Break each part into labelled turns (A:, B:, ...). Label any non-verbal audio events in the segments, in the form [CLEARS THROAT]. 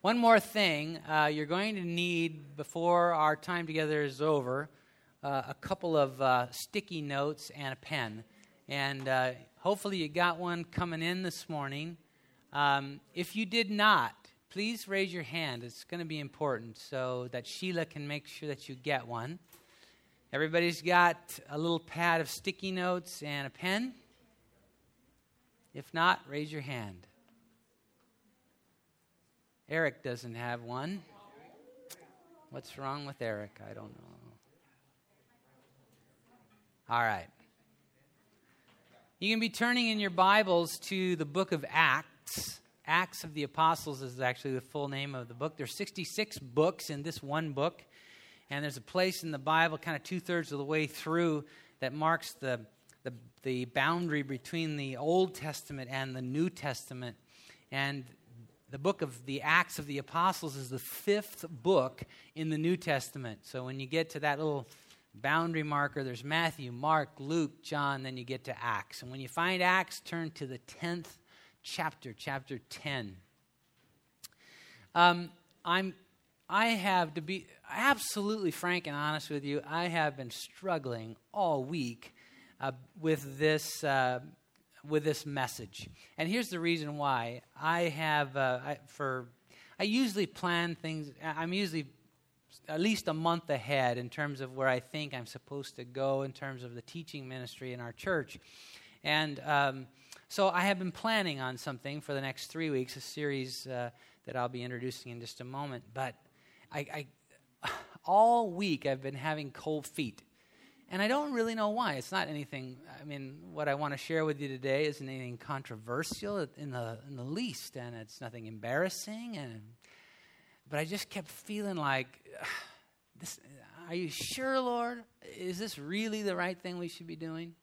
A: One more thing, uh, you're going to need, before our time together is over, uh, a couple of uh, sticky notes and a pen. And uh, hopefully, you got one coming in this morning. Um, if you did not, please raise your hand. It's going to be important so that Sheila can make sure that you get one. Everybody's got a little pad of sticky notes and a pen? If not, raise your hand. Eric doesn't have one. What's wrong with Eric? I don't know. All right. You can be turning in your Bibles to the book of Acts. Acts of the Apostles is actually the full name of the book. There's 66 books in this one book, and there's a place in the Bible, kind of two thirds of the way through, that marks the, the, the boundary between the Old Testament and the New Testament. And the book of the Acts of the Apostles is the fifth book in the New Testament. So when you get to that little boundary marker, there's Matthew, Mark, Luke, John, then you get to Acts. And when you find Acts, turn to the 10th chapter, chapter 10. Um, I'm, I have, to be absolutely frank and honest with you, I have been struggling all week uh, with this. Uh, with this message. And here's the reason why. I have, uh, I, for, I usually plan things, I'm usually at least a month ahead in terms of where I think I'm supposed to go in terms of the teaching ministry in our church. And um, so I have been planning on something for the next three weeks, a series uh, that I'll be introducing in just a moment. But I, I [SIGHS] all week I've been having cold feet. And I don't really know why. It's not anything, I mean, what I want to share with you today isn't anything controversial in the, in the least, and it's nothing embarrassing. And, but I just kept feeling like, [SIGHS] this, are you sure, Lord? Is this really the right thing we should be doing?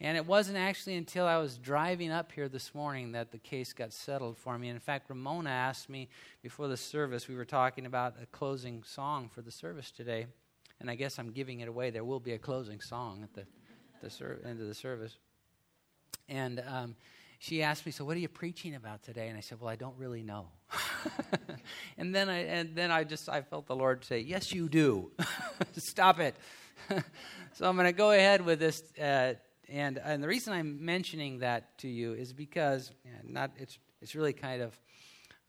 A: And it wasn't actually until I was driving up here this morning that the case got settled for me. In fact, Ramona asked me before the service, we were talking about a closing song for the service today and I guess I'm giving it away. There will be a closing song at the, the ser- end of the service. And um, she asked me, "So what are you preaching about today?" And I said, "Well, I don't really know." [LAUGHS] and then I and then I just I felt the Lord say, "Yes, you do. [LAUGHS] Stop it." [LAUGHS] so I'm going to go ahead with this. Uh, and and the reason I'm mentioning that to you is because yeah, not it's it's really kind of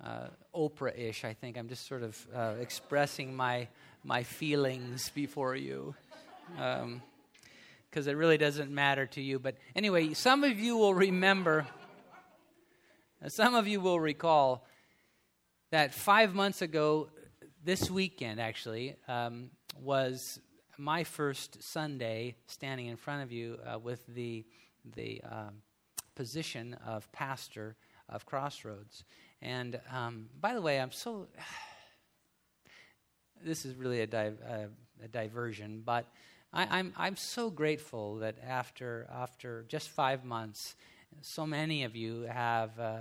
A: uh, Oprah-ish. I think I'm just sort of uh, expressing my my feelings before you. because um, it really doesn't matter to you. But anyway, some of you will remember, some of you will recall that five months ago, this weekend actually, um, was my first Sunday standing in front of you uh, with the, the um, position of pastor of Crossroads. And um, by the way, I'm so this is really a, uh, a diversion, but I, am I'm, I'm so grateful that after, after just five months, so many of you have uh,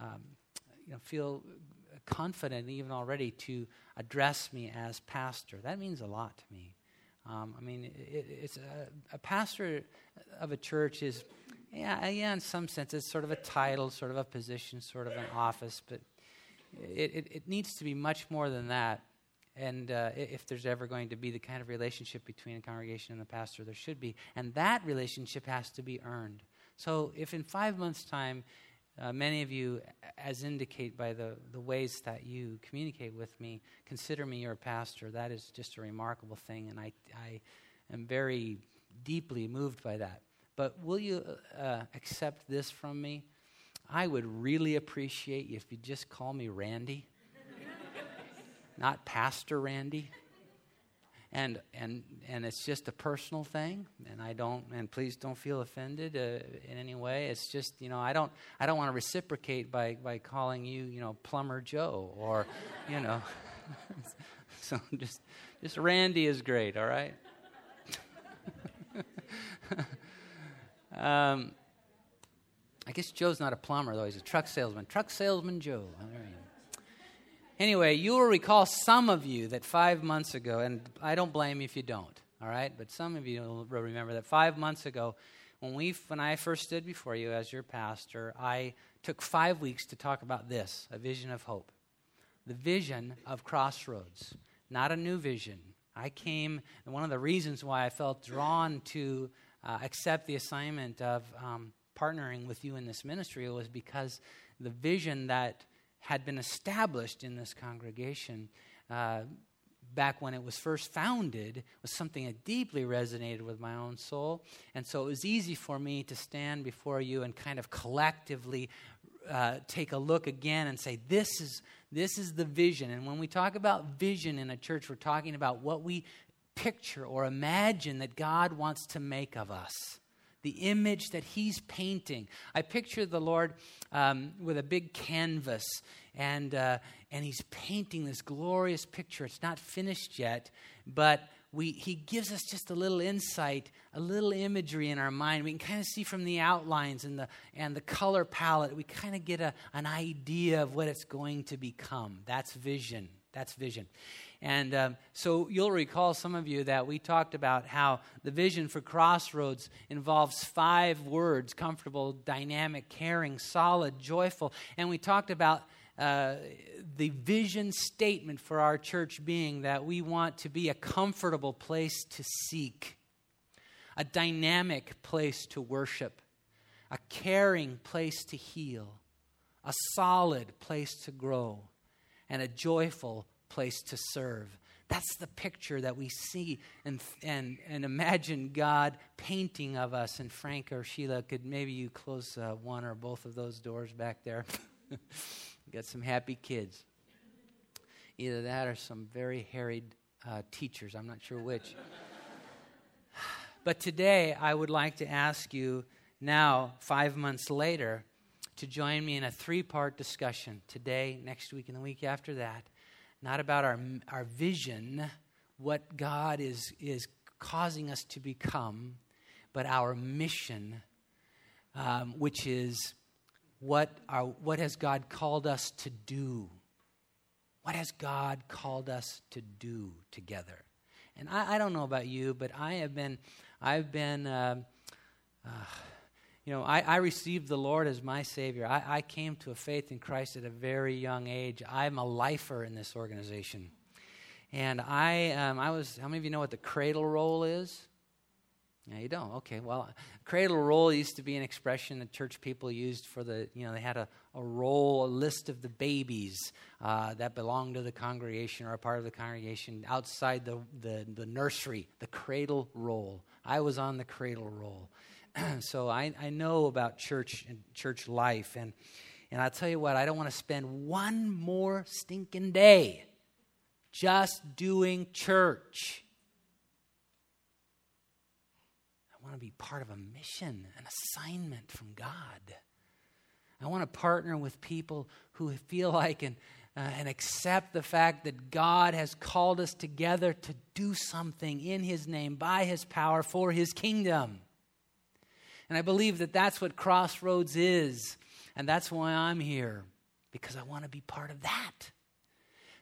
A: um, you know, feel confident even already to address me as pastor. That means a lot to me. Um, I mean, it, it's a, a, pastor of a church is, yeah, yeah, in some sense, it's sort of a title, sort of a position, sort of an office, but it, it, it needs to be much more than that. And uh, if there's ever going to be the kind of relationship between a congregation and the pastor, there should be. And that relationship has to be earned. So if in five months' time, uh, many of you, as indicate by the, the ways that you communicate with me, consider me your pastor, that is just a remarkable thing. And I, I am very deeply moved by that. But will you uh, accept this from me? I would really appreciate you if you just call me Randy not Pastor Randy. And, and, and it's just a personal thing, and I don't, and please don't feel offended uh, in any way. It's just, you know, I don't, I don't want to reciprocate by, by calling you, you know, Plumber Joe or, you know. [LAUGHS] so just, just Randy is great, all right? [LAUGHS] um, I guess Joe's not a plumber, though. He's a truck salesman. Truck salesman Joe. Anyway, you will recall some of you that five months ago, and I don't blame you if you don't, all right? But some of you will remember that five months ago, when, we, when I first stood before you as your pastor, I took five weeks to talk about this a vision of hope. the vision of Crossroads, not a new vision. I came, and one of the reasons why I felt drawn to uh, accept the assignment of um, partnering with you in this ministry was because the vision that had been established in this congregation uh, back when it was first founded was something that deeply resonated with my own soul. And so it was easy for me to stand before you and kind of collectively uh, take a look again and say, this is, this is the vision. And when we talk about vision in a church, we're talking about what we picture or imagine that God wants to make of us the image that he's painting. I picture the Lord um, with a big canvas, and, uh, and he's painting this glorious picture. It's not finished yet, but we, he gives us just a little insight, a little imagery in our mind. We can kind of see from the outlines and the, and the color palette, we kind of get a, an idea of what it's going to become. That's vision. That's vision. And um, so you'll recall, some of you, that we talked about how the vision for Crossroads involves five words comfortable, dynamic, caring, solid, joyful. And we talked about uh, the vision statement for our church being that we want to be a comfortable place to seek, a dynamic place to worship, a caring place to heal, a solid place to grow, and a joyful place to serve. That's the picture that we see and, and, and imagine God painting of us. And Frank or Sheila, could maybe you close uh, one or both of those doors back there? [LAUGHS] Got some happy kids. Either that or some very harried uh, teachers. I'm not sure which. [SIGHS] but today, I would like to ask you now, five months later, to join me in a three part discussion today, next week, and the week after that not about our, our vision, what God is, is causing us to become, but our mission, um, which is what, our, what has God called us to do? What has God called us to do together? And I, I don't know about you, but I have been, I've been, uh, uh, you know, I, I, received the Lord as my Savior. I, I, came to a faith in Christ at a very young age. I'm a lifer in this organization. And I, um, I was, how many of you know what the cradle roll is? Yeah, you don't. Okay, well, cradle roll used to be an expression that church people used for the, you know, they had a, a roll, a list of the babies uh, that belonged to the congregation or a part of the congregation outside the, the, the nursery, the cradle roll. I was on the cradle roll. [CLEARS THROAT] so I, I know about church and church life. And, and I'll tell you what, I don't want to spend one more stinking day just doing church. I want to be part of a mission, an assignment from God. I want to partner with people who feel like and, uh, and accept the fact that God has called us together to do something in His name, by His power, for His kingdom. And I believe that that's what Crossroads is. And that's why I'm here, because I want to be part of that.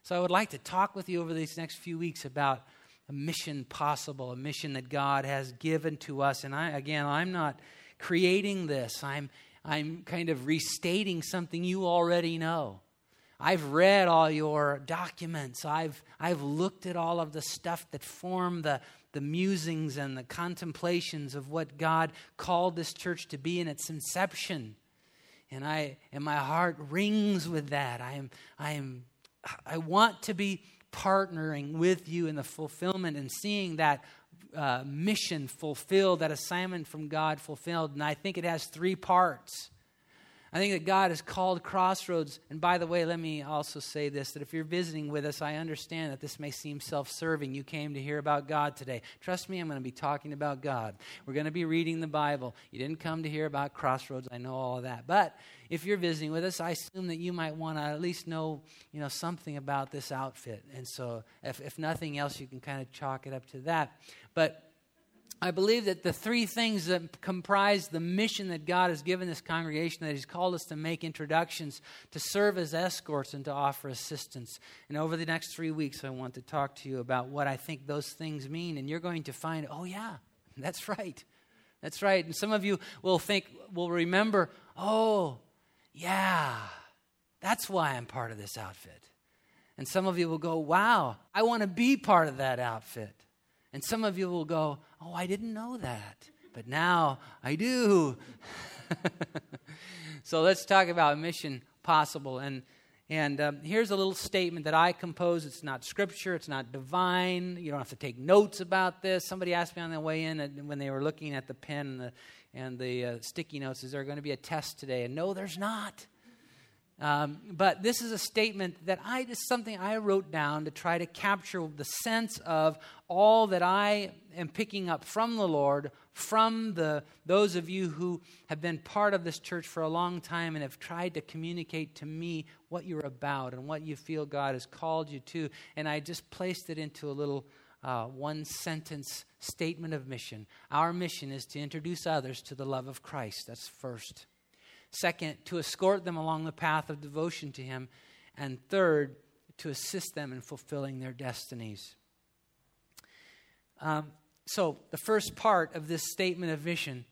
A: So I would like to talk with you over these next few weeks about a mission possible, a mission that God has given to us. And I, again, I'm not creating this, I'm, I'm kind of restating something you already know. I've read all your documents. I've, I've looked at all of the stuff that form the, the musings and the contemplations of what God called this church to be in its inception. And I and my heart rings with that. I am I am I want to be partnering with you in the fulfillment and seeing that uh, mission fulfilled, that assignment from God fulfilled. And I think it has three parts. I think that God has called Crossroads. And by the way, let me also say this that if you're visiting with us, I understand that this may seem self serving. You came to hear about God today. Trust me, I'm going to be talking about God. We're going to be reading the Bible. You didn't come to hear about Crossroads. I know all of that. But if you're visiting with us, I assume that you might want to at least know, you know something about this outfit. And so, if, if nothing else, you can kind of chalk it up to that. But I believe that the three things that comprise the mission that God has given this congregation, that He's called us to make introductions, to serve as escorts, and to offer assistance. And over the next three weeks, I want to talk to you about what I think those things mean. And you're going to find, oh, yeah, [LAUGHS] that's right. That's right. And some of you will think, will remember, oh, yeah, that's why I'm part of this outfit. And some of you will go, wow, I want to be part of that outfit. And some of you will go, oh, I didn't know that, but now I do. [LAUGHS] so let's talk about mission possible. And, and um, here's a little statement that I compose. It's not scripture, it's not divine. You don't have to take notes about this. Somebody asked me on the way in when they were looking at the pen and the, and the uh, sticky notes, is there going to be a test today? And no, there's not. Um, but this is a statement that I just something I wrote down to try to capture the sense of all that I am picking up from the Lord, from the those of you who have been part of this church for a long time and have tried to communicate to me what you're about and what you feel God has called you to. And I just placed it into a little uh, one sentence statement of mission. Our mission is to introduce others to the love of Christ. That's first. Second, to escort them along the path of devotion to Him. And third, to assist them in fulfilling their destinies. Um, so, the first part of this statement of mission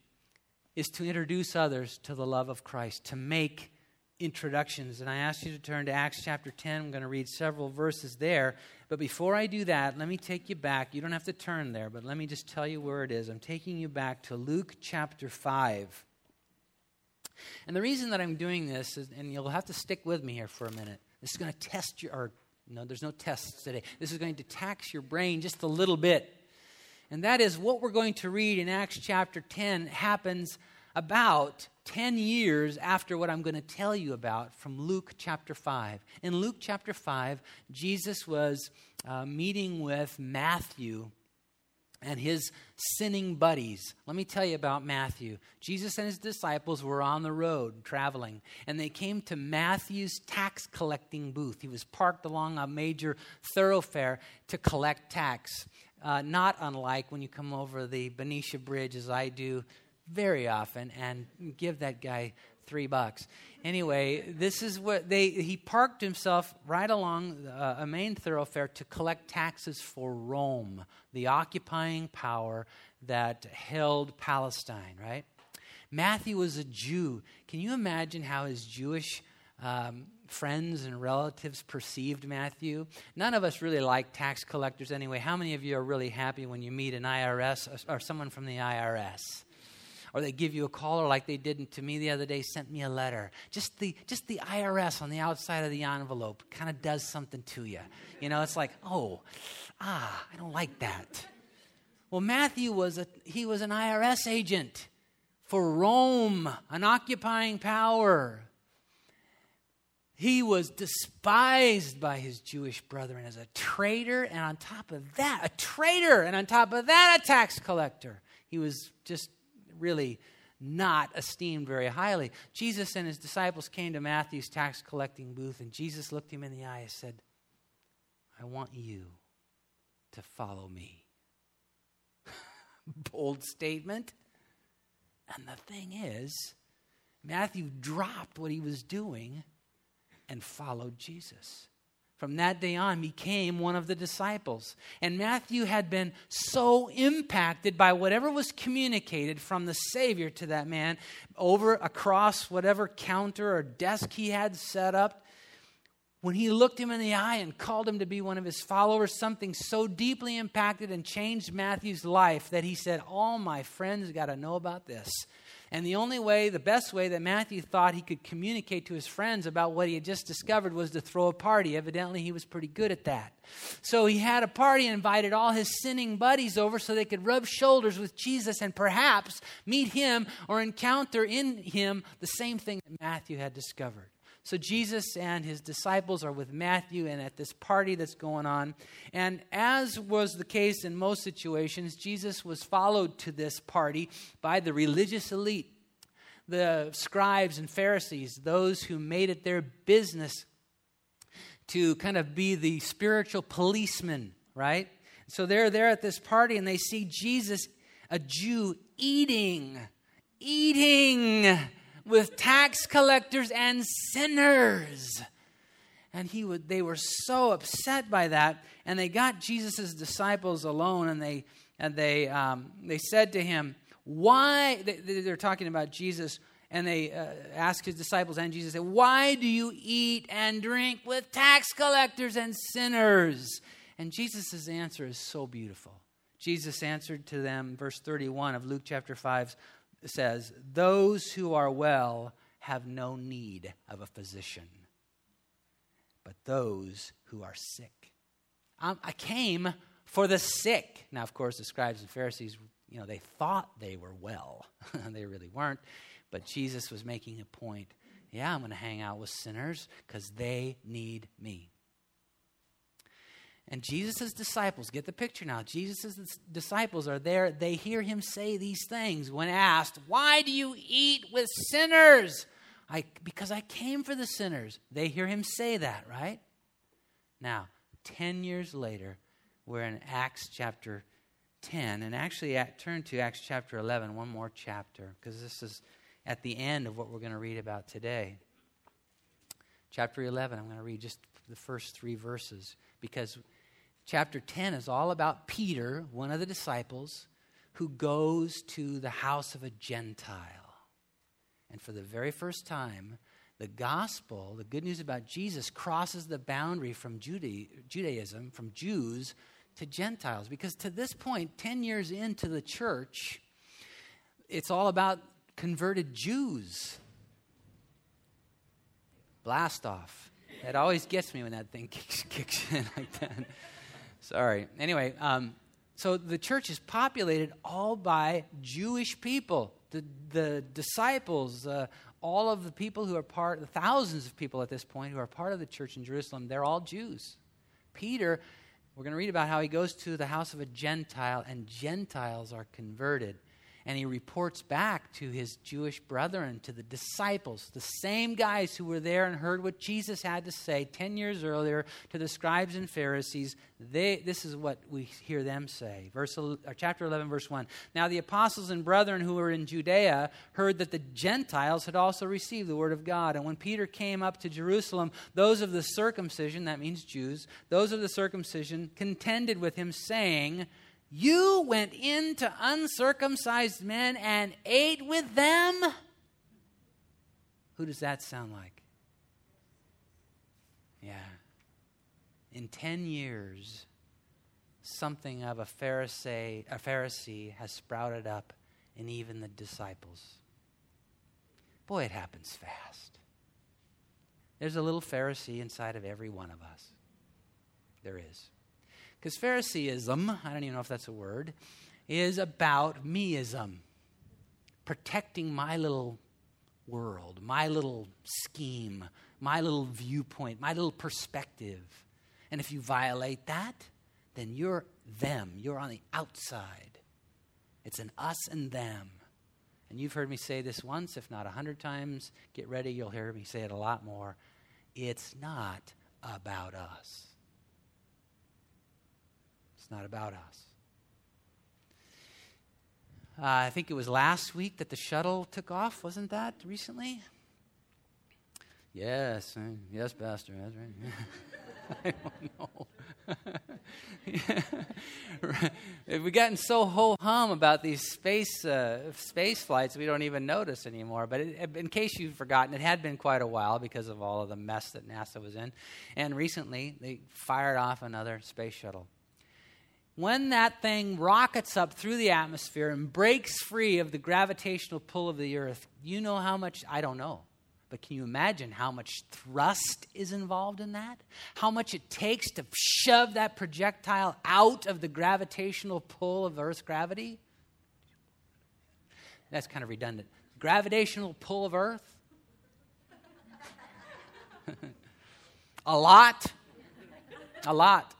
A: is to introduce others to the love of Christ, to make introductions. And I ask you to turn to Acts chapter 10. I'm going to read several verses there. But before I do that, let me take you back. You don't have to turn there, but let me just tell you where it is. I'm taking you back to Luke chapter 5. And the reason that I'm doing this is, and you'll have to stick with me here for a minute, this is going to test your, or no, there's no tests today. This is going to tax your brain just a little bit. And that is what we're going to read in Acts chapter 10 happens about 10 years after what I'm going to tell you about from Luke chapter 5. In Luke chapter 5, Jesus was uh, meeting with Matthew and his sinning buddies. Let me tell you about Matthew. Jesus and his disciples were on the road traveling, and they came to Matthew's tax collecting booth. He was parked along a major thoroughfare to collect tax. Uh, not unlike when you come over the Benicia Bridge, as I do very often, and give that guy three bucks. Anyway, this is what they, he parked himself right along uh, a main thoroughfare to collect taxes for Rome, the occupying power that held Palestine, right? Matthew was a Jew. Can you imagine how his Jewish um, friends and relatives perceived Matthew? None of us really like tax collectors anyway. How many of you are really happy when you meet an IRS or someone from the IRS? Or they give you a call, or like they did to me the other day, sent me a letter. Just the just the IRS on the outside of the envelope kind of does something to you. You know, it's like, oh, ah, I don't like that. Well, Matthew was a he was an IRS agent for Rome, an occupying power. He was despised by his Jewish brethren as a traitor, and on top of that, a traitor, and on top of that, a tax collector. He was just really not esteemed very highly. Jesus and his disciples came to Matthew's tax collecting booth, and Jesus looked him in the eye and said, I want you to follow me. [LAUGHS] Bold statement. And the thing is, Matthew dropped what he was doing and followed Jesus from that day on became one of the disciples. And Matthew had been so impacted by whatever was communicated from the Savior to that man over across whatever counter or desk he had set up. When he looked him in the eye and called him to be one of his followers, something so deeply impacted and changed Matthew's life that he said, All my friends got to know about this. And the only way, the best way that Matthew thought he could communicate to his friends about what he had just discovered was to throw a party. Evidently, he was pretty good at that. So he had a party and invited all his sinning buddies over so they could rub shoulders with Jesus and perhaps meet him or encounter in him the same thing that Matthew had discovered. So Jesus and his disciples are with Matthew and at this party that's going on. And as was the case in most situations, Jesus was followed to this party by the religious elite, the scribes and Pharisees, those who made it their business to kind of be the spiritual policemen, right? So they're there at this party and they see Jesus, a Jew, eating, eating with tax collectors and sinners. And he would, they were so upset by that. And they got Jesus' disciples alone and they, and they, um, they said to him, Why? They, they're talking about Jesus and they uh, ask his disciples and Jesus, said, Why do you eat and drink with tax collectors and sinners? And Jesus' answer is so beautiful. Jesus answered to them, verse 31 of Luke chapter 5 says, Those who are well have no need of a physician, but those who are sick. I'm, I came for the sick. Now, of course, the scribes and Pharisees, you know, they thought they were well, [LAUGHS] they really weren't. But Jesus was making a point. Yeah, I'm going to hang out with sinners because they need me. And Jesus' disciples, get the picture now. Jesus' disciples are there. They hear him say these things when asked, Why do you eat with sinners? I, because I came for the sinners. They hear him say that, right? Now, 10 years later, we're in Acts chapter 10. And actually, turn to Acts chapter 11, one more chapter, because this is at the end of what we're going to read about today. Chapter 11, I'm going to read just the first three verses because chapter 10 is all about Peter, one of the disciples, who goes to the house of a Gentile. And for the very first time, the gospel, the good news about Jesus, crosses the boundary from Judaism, from Jews to Gentiles. Because to this point, 10 years into the church, it's all about converted Jews. Blast off. It always gets me when that thing [LAUGHS] kicks, kicks in like that. Sorry. Anyway, um, so the church is populated all by Jewish people. The, the disciples, uh, all of the people who are part, the thousands of people at this point who are part of the church in Jerusalem, they're all Jews. Peter, we're going to read about how he goes to the house of a Gentile, and Gentiles are converted and he reports back to his Jewish brethren, to the disciples, the same guys who were there and heard what Jesus had to say 10 years earlier to the scribes and Pharisees. They, this is what we hear them say. Verse, uh, chapter 11, verse 1. Now the apostles and brethren who were in Judea heard that the Gentiles had also received the word of God. And when Peter came up to Jerusalem, those of the circumcision, that means Jews, those of the circumcision contended with him, saying, you went into uncircumcised men and ate with them? Who does that sound like? Yeah. In 10 years, something of a Pharisee, a Pharisee has sprouted up in even the disciples. Boy, it happens fast. There's a little Pharisee inside of every one of us. There is. Because Phariseeism, I don't even know if that's a word, is about meism, protecting my little world, my little scheme, my little viewpoint, my little perspective. And if you violate that, then you're them. You're on the outside. It's an us and them. And you've heard me say this once, if not a hundred times. Get ready, you'll hear me say it a lot more. It's not about us. It's not about us. Uh, I think it was last week that the shuttle took off, wasn't that recently? Yes, uh, yes, Pastor, that's right. [LAUGHS] I don't know. [LAUGHS] We've gotten so ho hum about these space uh, space flights, we don't even notice anymore. But it, in case you've forgotten, it had been quite a while because of all of the mess that NASA was in. And recently, they fired off another space shuttle when that thing rockets up through the atmosphere and breaks free of the gravitational pull of the earth, you know how much, I don't know, but can you imagine how much thrust is involved in that? How much it takes to shove that projectile out of the gravitational pull of Earth's gravity? That's kind of redundant. Gravitational pull of Earth? [LAUGHS] a lot. A lot.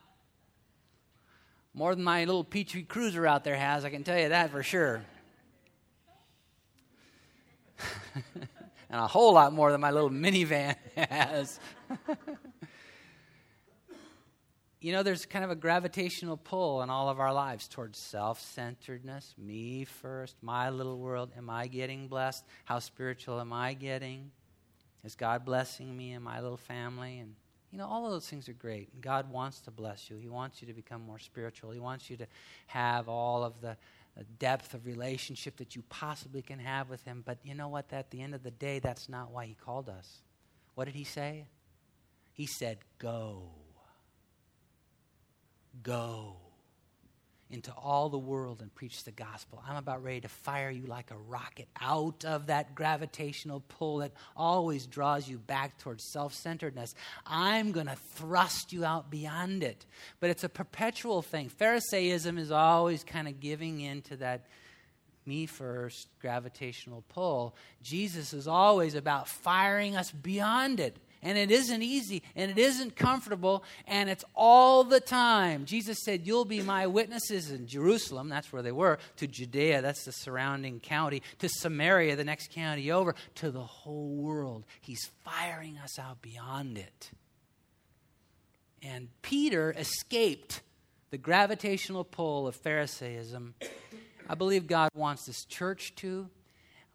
A: More than my little PT Cruiser out there has, I can tell you that for sure. [LAUGHS] and a whole lot more than my little minivan [LAUGHS] has. [LAUGHS] you know, there's kind of a gravitational pull in all of our lives towards self centeredness, me first, my little world. Am I getting blessed? How spiritual am I getting? Is God blessing me and my little family? And you know, all of those things are great. God wants to bless you. He wants you to become more spiritual. He wants you to have all of the, depth of relationship that you possibly can have with Him. But you know what? At the end of the day, that's not why He called us. What did He say? He said, Go. Go into all the world and preach the gospel. I'm about ready to fire you like a rocket out of that gravitational pull that always draws you back towards self centeredness. I'm going to thrust you out beyond it. But it's a perpetual thing. Pharisaism is always kind of giving in to that me first gravitational pull. Jesus is always about firing us beyond it and it isn't easy and it isn't comfortable and it's all the time. Jesus said, You'll be my witnesses in Jerusalem, that's where they were, to Judea, that's the surrounding county, to Samaria, the next county over, to the whole world. He's firing us out beyond it. And Peter escaped the gravitational pull of Pharisaism. I believe God wants this church to,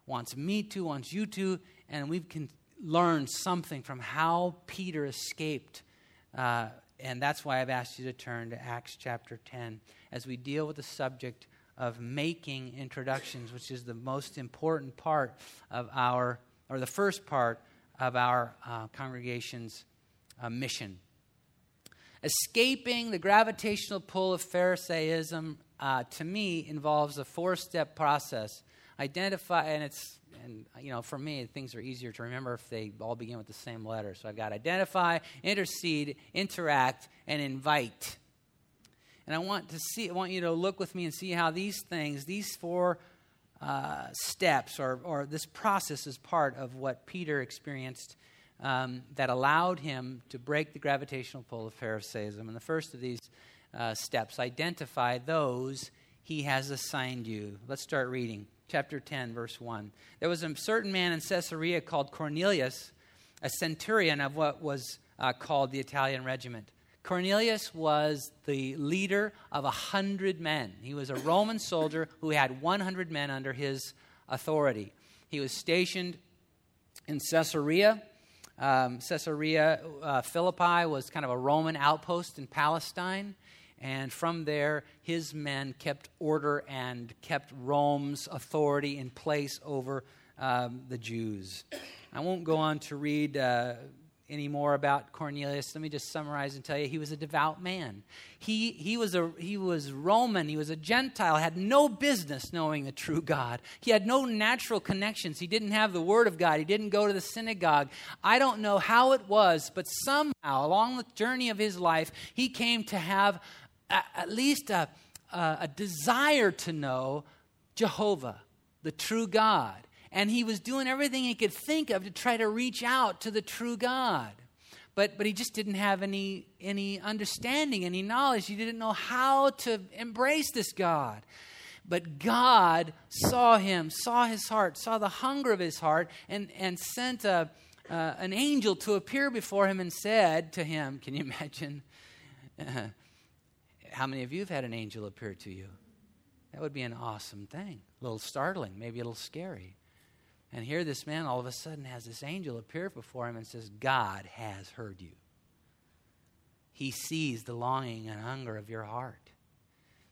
A: wants me to, wants you to, and we can learn something from how Peter escaped. Uh, and that's why I've asked you to turn to Acts chapter 10 as we deal with the subject of making introductions, which is the most important part of our, or the first part of our uh, congregation's uh, mission. Escaping the gravitational pull of Pharisaism, uh, to me, involves a four step process. Identify, and it's and you know, for me, things are easier to remember if they all begin with the same letter. So I've got identify, intercede, interact, and invite. And I want to see, I want you to look with me and see how these things, these four uh, steps, or, or this process, is part of what Peter experienced um, that allowed him to break the gravitational pull of Pharisaism. And the first of these uh, steps, identify those he has assigned you. Let's start reading chapter 10, verse 1. There was a certain man in Caesarea called Cornelius, a centurion of what was uh, called the Italian regiment. Cornelius was the leader of a hundred men. He was a Roman soldier who had 100 men under his authority. He was stationed in Caesarea. Um, Caesarea uh, Philippi was kind of a Roman outpost in Palestine. And from there, his men kept order and kept Rome's authority in place over um, the Jews. I won't go on to read uh, any more about Cornelius. Let me just summarize and tell you he was a devout man. He, he, was a, he was Roman, he was a Gentile, had no business knowing the true God. He had no natural connections. He didn't have the Word of God, he didn't go to the synagogue. I don't know how it was, but somehow along the journey of his life, he came to have at least a, a desire to know Jehovah, the true God. And he was doing everything he could think of to try to reach out to the true God. But, but he just didn't have any, any understanding, any knowledge. He didn't know how to embrace this God. But God saw him, saw his heart, saw the hunger of his heart, and, and sent a, uh, an angel to appear before him and said to him, Can you imagine? [LAUGHS] How many of you have had an angel appear to you? That would be an awesome thing. A little startling, maybe a little scary. And here this man all of a sudden has this angel appear before him and says, God has heard you. He sees the longing and hunger of your heart.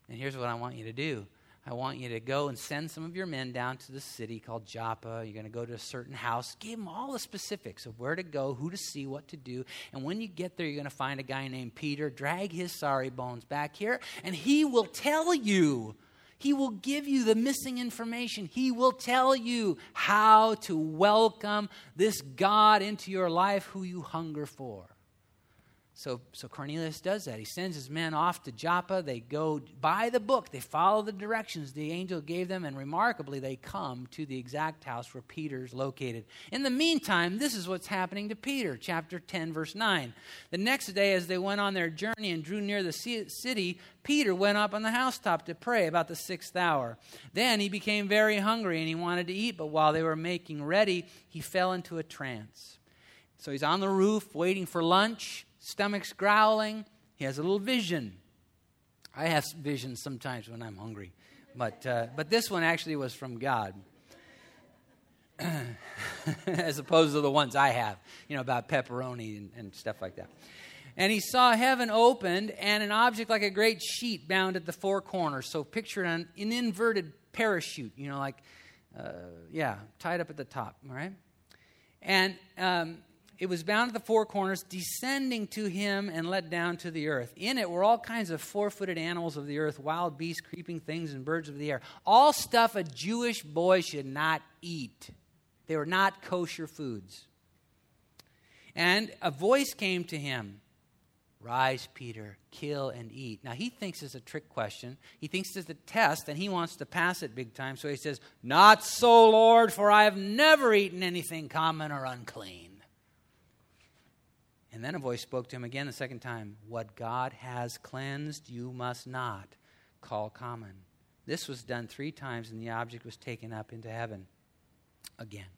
A: And here's what I want you to do I want you to go and send some of your men down to the city called Joppa. You're going to go to a certain house. Give them all the specifics of where to go, who to see, what to do. And when you get there, you're going to find a guy named Peter. Drag his sorry bones back here, and he will tell you. He will give you the missing information. He will tell you how to welcome this God into your life who you hunger for. So, so Cornelius does that. He sends his men off to Joppa. They go by the book, they follow the directions the angel gave them, and remarkably, they come to the exact house where Peter's located. In the meantime, this is what's happening to Peter, chapter 10, verse 9. The next day, as they went on their journey and drew near the city, Peter went up on the housetop to pray about the sixth hour. Then he became very hungry and he wanted to eat, but while they were making ready, he fell into a trance. So he's on the roof waiting for lunch stomach's growling. He has a little vision. I have visions sometimes when I'm hungry, but, uh, but this one actually was from God. [LAUGHS] As opposed to the ones I have, you know, about pepperoni and, and stuff like that. And he saw heaven opened and an object like a great sheet bound at the four corners. So picture an, an inverted parachute, you know, like, uh, yeah, tied up at the top, all right? And um, it was bound at the four corners, descending to him and let down to the earth. In it were all kinds of four footed animals of the earth, wild beasts, creeping things, and birds of the air. All stuff a Jewish boy should not eat. They were not kosher foods. And a voice came to him Rise, Peter, kill and eat. Now, he thinks it's a trick question. He thinks it's a test, and he wants to pass it big time. So he says, Not so, Lord, for I have never eaten anything common or unclean. And then a voice spoke to him again the second time What God has cleansed, you must not call common. This was done three times, and the object was taken up into heaven again.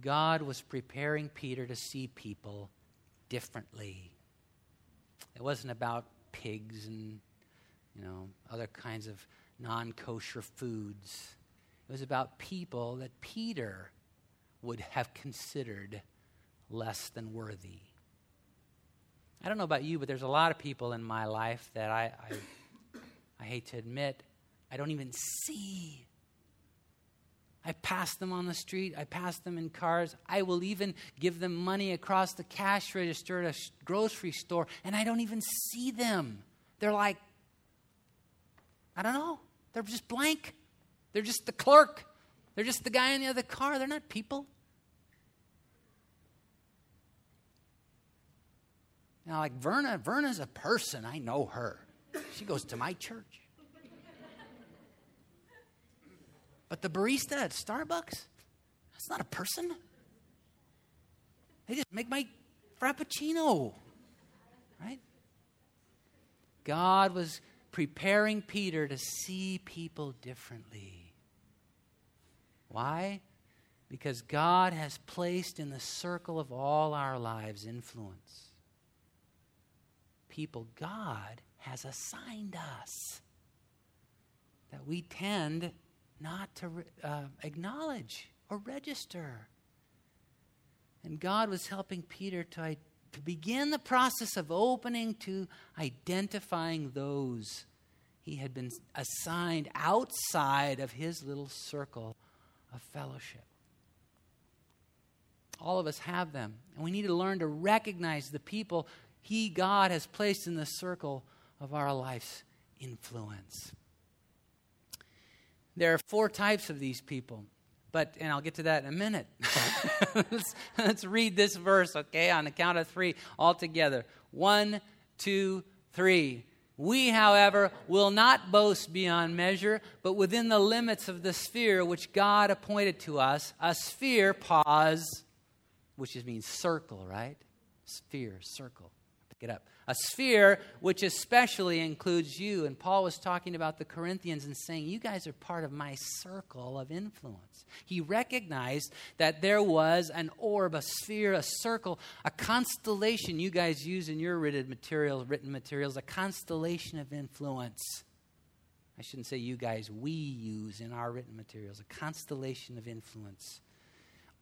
A: God was preparing Peter to see people differently. It wasn't about pigs and you know other kinds of non-kosher foods. It was about people that Peter would have considered less than worthy. I don't know about you, but there's a lot of people in my life that I, I, I hate to admit, I don't even see. I pass them on the street. I pass them in cars. I will even give them money across the cash register at a grocery store, and I don't even see them. They're like, I don't know. They're just blank. They're just the clerk. They're just the guy in the other car. They're not people. Now, like Verna, Verna's a person. I know her. She goes to my church. But the barista at Starbucks, that's not a person. They just make my frappuccino. Right? God was preparing Peter to see people differently. Why? Because God has placed in the circle of all our lives influence people God has assigned us that we tend not to uh, acknowledge or register. And God was helping Peter to, to begin the process of opening to identifying those he had been assigned outside of his little circle of fellowship. All of us have them, and we need to learn to recognize the people he, God, has placed in the circle of our life's influence. There are four types of these people, but, and I'll get to that in a minute. [LAUGHS] let's, let's read this verse, okay, on the count of three all together. One, two, three. We, however, will not boast beyond measure, but within the limits of the sphere which God appointed to us, a sphere, pause, which means circle, right? Sphere, circle. Get up. A sphere which especially includes you. And Paul was talking about the Corinthians and saying, You guys are part of my circle of influence. He recognized that there was an orb, a sphere, a circle, a constellation you guys use in your written materials, written materials, a constellation of influence. I shouldn't say you guys, we use in our written materials, a constellation of influence.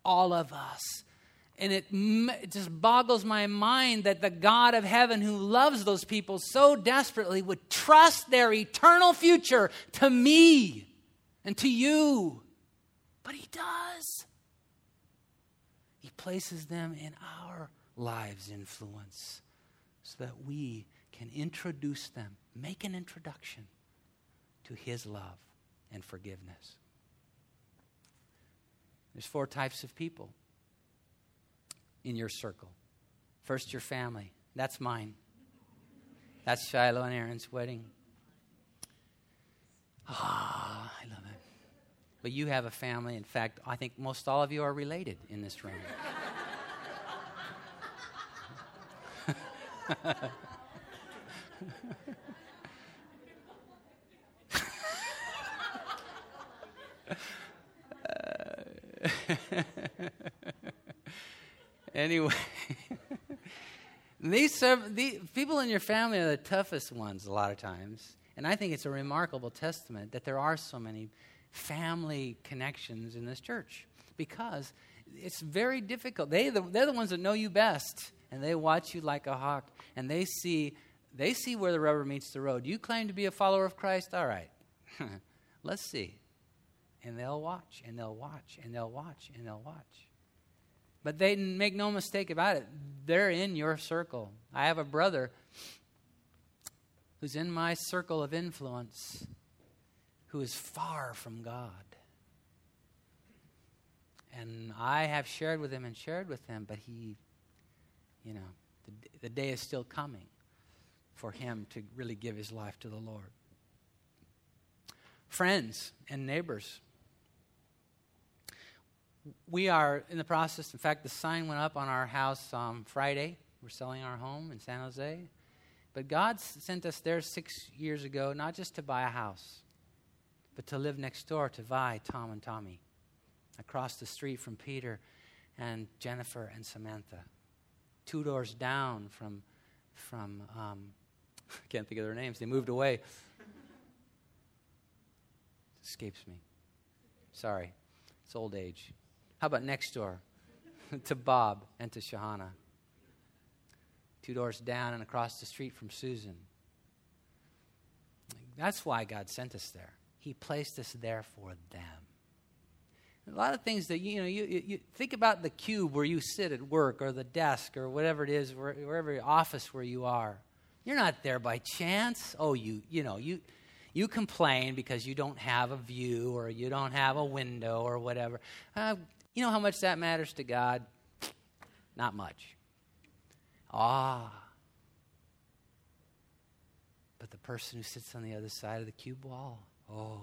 A: All of us and it, it, just boggles my mind that the God of heaven, who loves those people so desperately, would trust their eternal future to me and to you. But He does. He places them in our lives' influence so that we can introduce them, make an introduction to His love and forgiveness. There's four types of people in your circle. First, your family. That's mine. That's Shiloh and Aaron's wedding. Ah, I love it. But you have a family. In fact, I think most all of you are related in this room. [LAUGHS] anyway, [LAUGHS] these, people in your family are the toughest ones a lot of times. And I think it's a remarkable testament that there are so many family connections in this church because it's very difficult. They, they're the ones that know you best and they watch you like a hawk, and they see they see where the rubber meets the road. You claim to be a follower of Christ? All right. [LAUGHS] Let's see. And they'll watch, and they'll watch, and they'll watch, and they'll watch. But they make no mistake about it. They're in your circle. I have a brother who's in my circle of influence who is far from God. And I have shared with him and shared with him, but he, you know, the, the day is still coming for him to really give his life to the Lord. Friends and neighbors, we are in the process. In fact, the sign went up on our house on Friday. We're selling our home in San Jose. But God sent us there six years ago, not just to buy a house, but to live next door to Vi, Tom, and Tommy, across the street from Peter and Jennifer and Samantha, two doors down from, from um, [LAUGHS] I can't think of their names, they moved away. Escapes me. Sorry, it's old age. How about next door [LAUGHS] to Bob and to Shahana? two doors down and across the street from Susan. That's why God sent us there. He placed us there for them. A lot of things that you know, you, you think about the cube where you sit at work, or the desk, or whatever it is, where, wherever office where you are. You're not there by chance. Oh, you you know you you complain because you don't have a view, or you don't have a window, or whatever. Uh, you know how much that matters to God? Not much. Ah. But the person who sits on the other side of the cube wall, oh,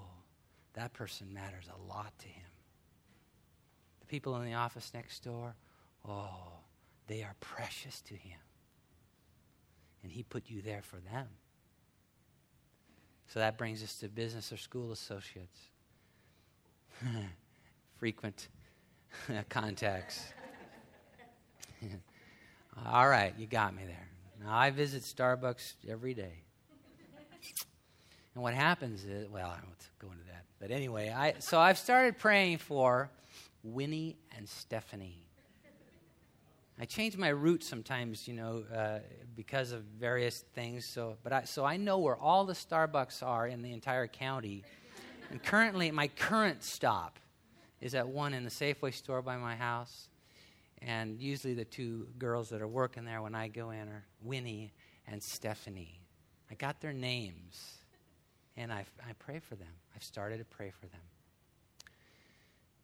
A: that person matters a lot to him. The people in the office next door, oh, they are precious to him. And he put you there for them. So that brings us to business or school associates. [LAUGHS] Frequent [LAUGHS] contacts. [LAUGHS] All right, you got me there. Now, I visit Starbucks every day. And what happens is, well, I won't go into that. But anyway, I, so I've started praying for Winnie and Stephanie. I change my route sometimes, you know, uh, because of various things. So, but I, so I know where all the Starbucks are in the entire county. And currently, my current stop is at one in the Safeway store by my house. And usually the two girls that are working there when I go in are Winnie and Stephanie. I got their names, and I, I pray for them. I've started to pray for them.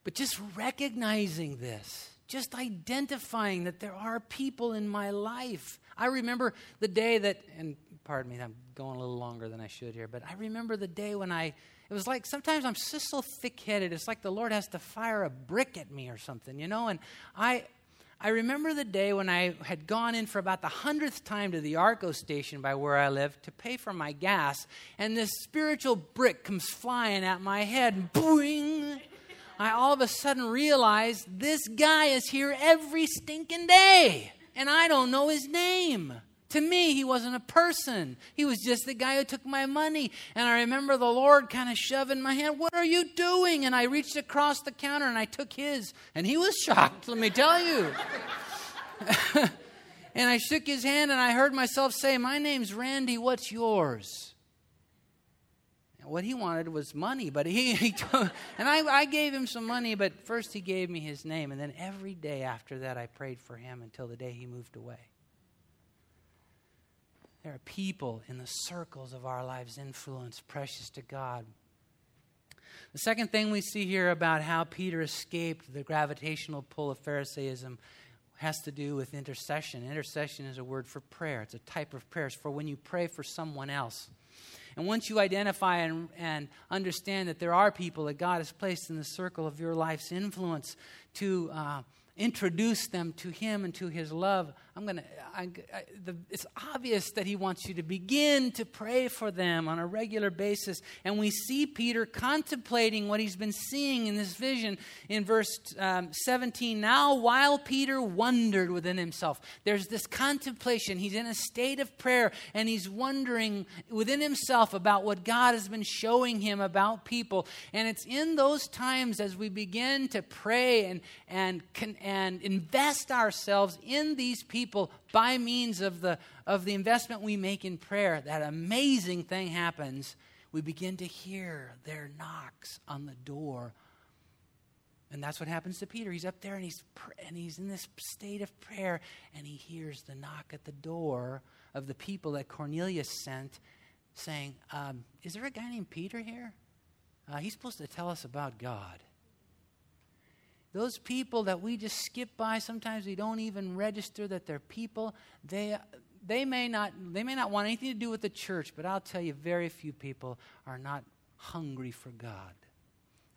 A: But just recognizing this, just identifying that there are people in my life. I remember the day that, and pardon me, I'm going a little longer than I should here, but I remember the day when I, it was like sometimes I'm just so thick headed, it's like the Lord has to fire a brick at me or something, you know? And I, I remember the day when I had gone in for about the hundredth time to the Arco station by where I live to pay for my gas, and this spiritual brick comes flying at my head, boing! I all of a sudden realized this guy is here every stinking day, and I don't know his name. To me, he wasn't a person. He was just the guy who took my money. And I remember the Lord kind of shoving my hand, What are you doing? And I reached across the counter and I took his. And he was shocked, let me tell you. [LAUGHS] and I shook his hand and I heard myself say, My name's Randy, what's yours? what he wanted was money, but he, [LAUGHS] he and I, I gave him some money, but first he gave me his name. And then every day after that, I prayed for him until the day he moved away. There are people in the circles of our lives influence precious to God. The second thing we see here about how Peter escaped the gravitational pull of Pharisaism has to do with intercession. Intercession is a word for prayer, it's a type of prayer. It's for when you pray for someone else. And once you identify and, and understand that there are people that God has placed in the circle of your life's influence to uh, introduce them to Him and to His love, I'm going to, it's obvious that he wants you to begin to pray for them on a regular basis. And we see Peter contemplating what he's been seeing in this vision in verse um, 17. Now, while Peter wondered within himself, there's this contemplation. He's in a state of prayer and he's wondering within himself about what God has been showing him about people. And it's in those times as we begin to pray and, and, and invest ourselves in these people by means of the, of the investment we make in prayer, that amazing thing happens. We begin to hear their knocks on the door. And that's what happens to Peter. He's up there and he's, and he's in this state of prayer, and he hears the knock at the door of the people that Cornelius sent saying, um, Is there a guy named Peter here? Uh, he's supposed to tell us about God. Those people that we just skip by, sometimes we don't even register that they're people. They, they, may not, they may not want anything to do with the church, but I'll tell you, very few people are not hungry for God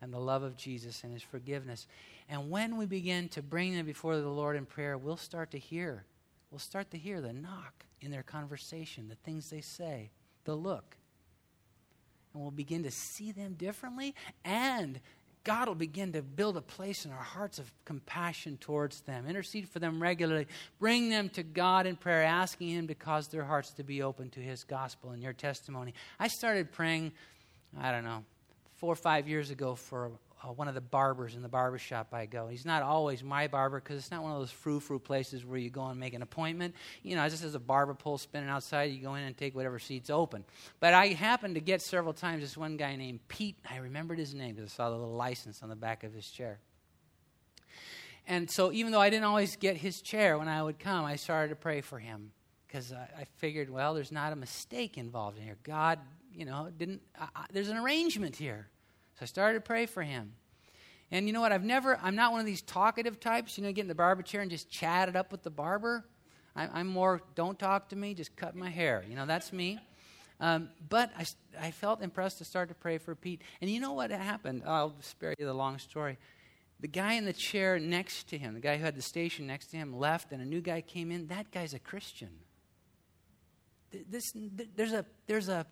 A: and the love of Jesus and His forgiveness. And when we begin to bring them before the Lord in prayer, we'll start to hear. We'll start to hear the knock in their conversation, the things they say, the look. And we'll begin to see them differently and God will begin to build a place in our hearts of compassion towards them. Intercede for them regularly. Bring them to God in prayer, asking Him to cause their hearts to be open to His gospel and your testimony. I started praying, I don't know, four or five years ago for uh, one of the barbers in the barber shop I go. He's not always my barber because it's not one of those frou frou places where you go and make an appointment. You know, just as a barber pole spinning outside, you go in and take whatever seat's open. But I happened to get several times this one guy named Pete. I remembered his name because I saw the little license on the back of his chair. And so, even though I didn't always get his chair when I would come, I started to pray for him because I, I, figured, well, there's not a mistake involved in here. God, you know, didn't. there's an arrangement here. So I started to pray for him. And you know what? I've never, I'm not one of these talkative types, you know, get in the barber chair and just chat it up with the barber. I, am more, don't talk to me, just cut my hair. You know, that's me. Um, but I, I felt impressed to start to pray for Pete. And you know what happened? I'll spare you the long story. The guy in the chair next to him, the guy who had the station next to him, left, and a new guy came in. That guy's a Christian. This, there's a, there's a,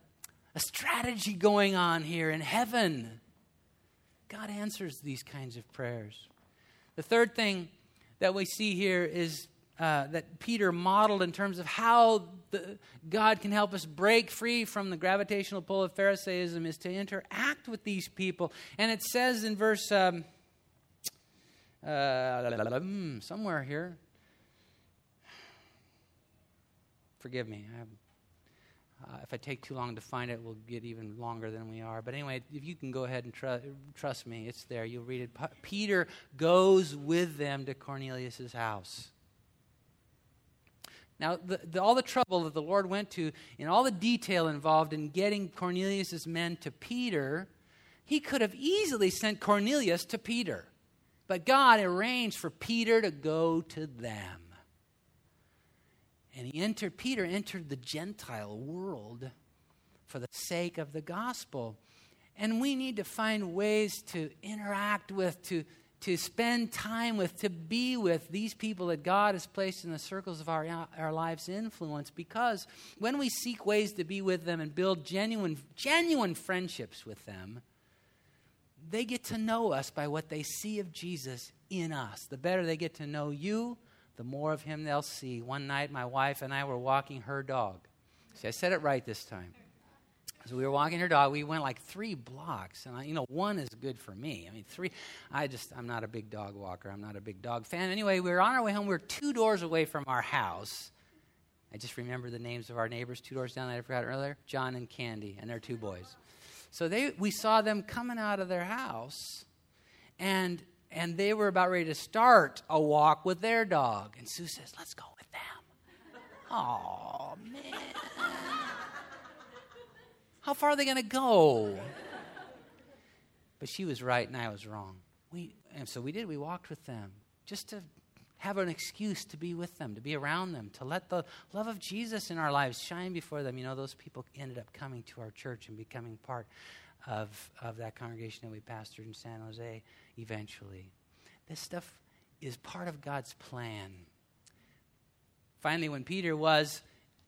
A: a strategy going on here in heaven. God answers these kinds of prayers. The third thing that we see here is uh, that Peter modeled in terms of how the, God can help us break free from the gravitational pull of Pharisaism is to interact with these people. And it says in verse um, uh, hmm, somewhere here, forgive me, I uh, if I take too long to find it, we'll get even longer than we are. But anyway, if you can go ahead and tr- trust me, it's there. You'll read it. P- Peter goes with them to Cornelius' house. Now, the, the, all the trouble that the Lord went to, and all the detail involved in getting Cornelius' men to Peter, he could have easily sent Cornelius to Peter. But God arranged for Peter to go to them. And he entered, Peter entered the Gentile world for the sake of the gospel. And we need to find ways to interact with, to, to spend time with, to be with these people that God has placed in the circles of our, our lives' influence. Because when we seek ways to be with them and build genuine, genuine friendships with them, they get to know us by what they see of Jesus in us. The better they get to know you, the more of him they'll see. One night, my wife and I were walking her dog. See, I said it right this time. So we were walking her dog. We went like three blocks, and I, you know, one is good for me. I mean, three. I just, I'm not a big dog walker. I'm not a big dog fan. Anyway, we were on our way home. We were two doors away from our house. I just remember the names of our neighbors two doors down that I forgot earlier John and Candy, and their two boys. So they, we saw them coming out of their house, and and they were about ready to start a walk with their dog. And Sue says, Let's go with them. Oh, man. How far are they going to go? But she was right and I was wrong. We, and so we did. We walked with them just to have an excuse to be with them, to be around them, to let the love of Jesus in our lives shine before them. You know, those people ended up coming to our church and becoming part of, of that congregation that we pastored in San Jose eventually. This stuff is part of God's plan. Finally, when Peter was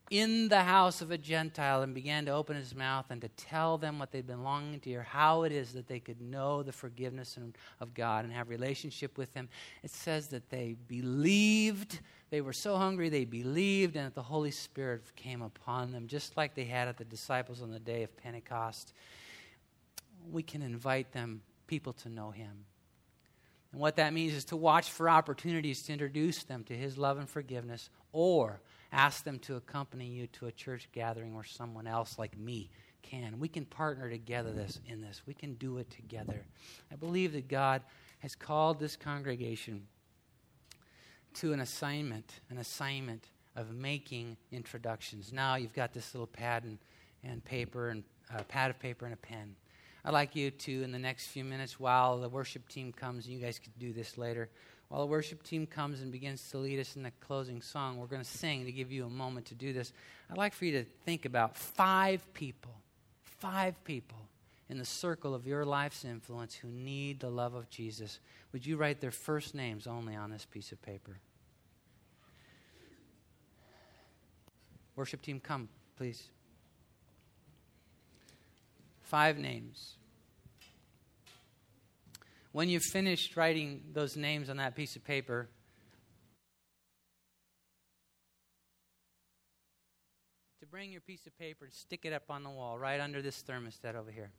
A: in the house of a Gentile and began to open his mouth and to tell them what they'd been longing to hear, how it is that they could know the forgiveness of God and have relationship with him. It says that they believed. They were so hungry they believed, and that the Holy Spirit came upon them, just like they had at the disciples on the day of Pentecost we can invite them, people to know Him. And what that means is to watch for opportunities to introduce them to His love and forgiveness or ask them to accompany you to a church gathering where someone else like me can. We can partner together this in this. We can do it together. I believe that God has called this congregation to an assignment, an assignment of making introductions. Now you've got this little pad and, and paper and a uh, pad of paper and a pen. I'd like you to, in the next few minutes, while the worship team comes, and you guys could do this later, while the worship team comes and begins to lead us in the closing song, we're going to sing to give you a moment to do this. I'd like for you to think about five people, five people in the circle of your life's influence who need the love of Jesus. Would you write their first names only on this piece of paper? Worship team, come, please five names. When you've finished writing those names on that piece of paper, to bring your piece of paper and stick it up on the wall right under this thermostat over here.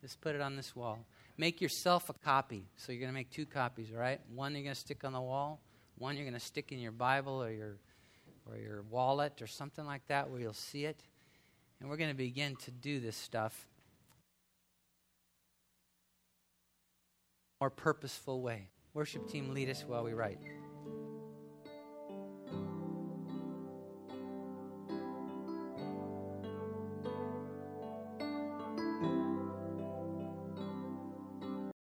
A: Just put it on this wall. Make yourself a copy. So you're going to make two copies, right? One you're going to stick on the wall, one you're going to stick in your Bible or your or your wallet or something like that where you'll see it. And we're going to begin to do this stuff more purposeful way. Worship team, lead us while we write.